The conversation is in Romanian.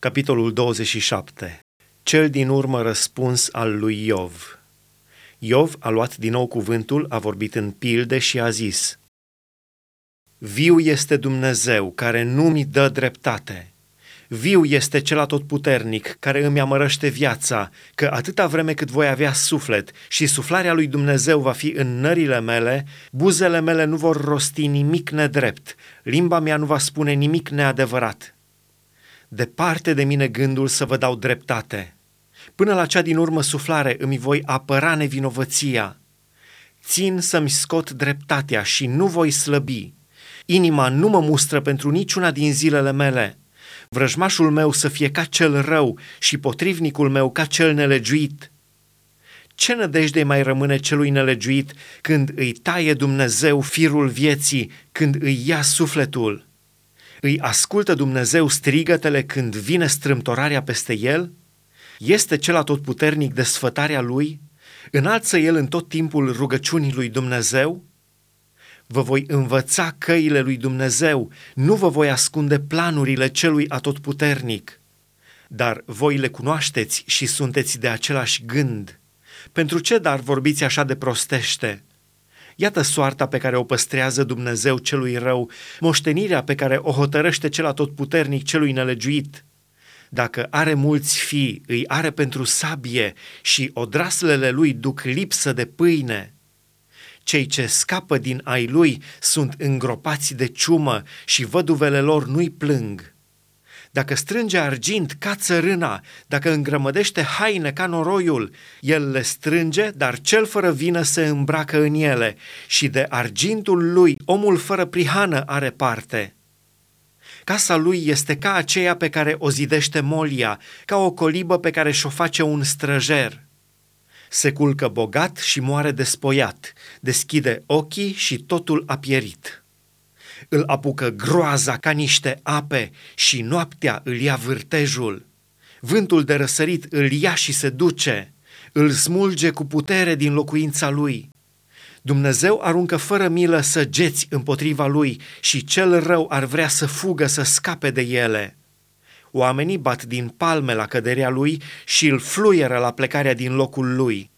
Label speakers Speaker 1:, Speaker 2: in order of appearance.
Speaker 1: Capitolul 27 Cel din urmă răspuns al lui Iov Iov a luat din nou cuvântul, a vorbit în pilde și a zis Viu este Dumnezeu care nu mi dă dreptate. Viu este cel atotputernic care îmi amărăște viața, că atâta vreme cât voi avea suflet și suflarea lui Dumnezeu va fi în nările mele, buzele mele nu vor rosti nimic nedrept, limba mea nu va spune nimic neadevărat. Departe de mine gândul să vă dau dreptate. Până la cea din urmă suflare îmi voi apăra nevinovăția. Țin să-mi scot dreptatea și nu voi slăbi. Inima nu mă mustră pentru niciuna din zilele mele. Vrăjmașul meu să fie ca cel rău și potrivnicul meu ca cel nelegiuit. Ce nădejde mai rămâne celui nelegiuit când îi taie Dumnezeu firul vieții, când îi ia sufletul? Îi ascultă Dumnezeu strigătele când vine strâmtorarea peste el? Este cel atotputernic de sfătarea lui? Înalță el în tot timpul rugăciunii lui Dumnezeu? Vă voi învăța căile lui Dumnezeu, nu vă voi ascunde planurile celui atotputernic. Dar voi le cunoașteți și sunteți de același gând. Pentru ce dar vorbiți așa de prostește? Iată soarta pe care o păstrează Dumnezeu celui rău, moștenirea pe care o hotărăște cel atotputernic celui nelegiuit. Dacă are mulți fii, îi are pentru sabie și odraslele lui duc lipsă de pâine. Cei ce scapă din ai lui sunt îngropați de ciumă și văduvele lor nu-i plâng. Dacă strânge argint ca țărâna, dacă îngrămădește haine ca noroiul, el le strânge, dar cel fără vină se îmbracă în ele și de argintul lui omul fără prihană are parte. Casa lui este ca aceea pe care o zidește molia, ca o colibă pe care și-o face un străjer. Se culcă bogat și moare despoiat, deschide ochii și totul a pierit îl apucă groaza ca niște ape și noaptea îl ia vârtejul. Vântul de răsărit îl ia și se duce, îl smulge cu putere din locuința lui. Dumnezeu aruncă fără milă săgeți împotriva lui și cel rău ar vrea să fugă să scape de ele. Oamenii bat din palme la căderea lui și îl fluieră la plecarea din locul lui.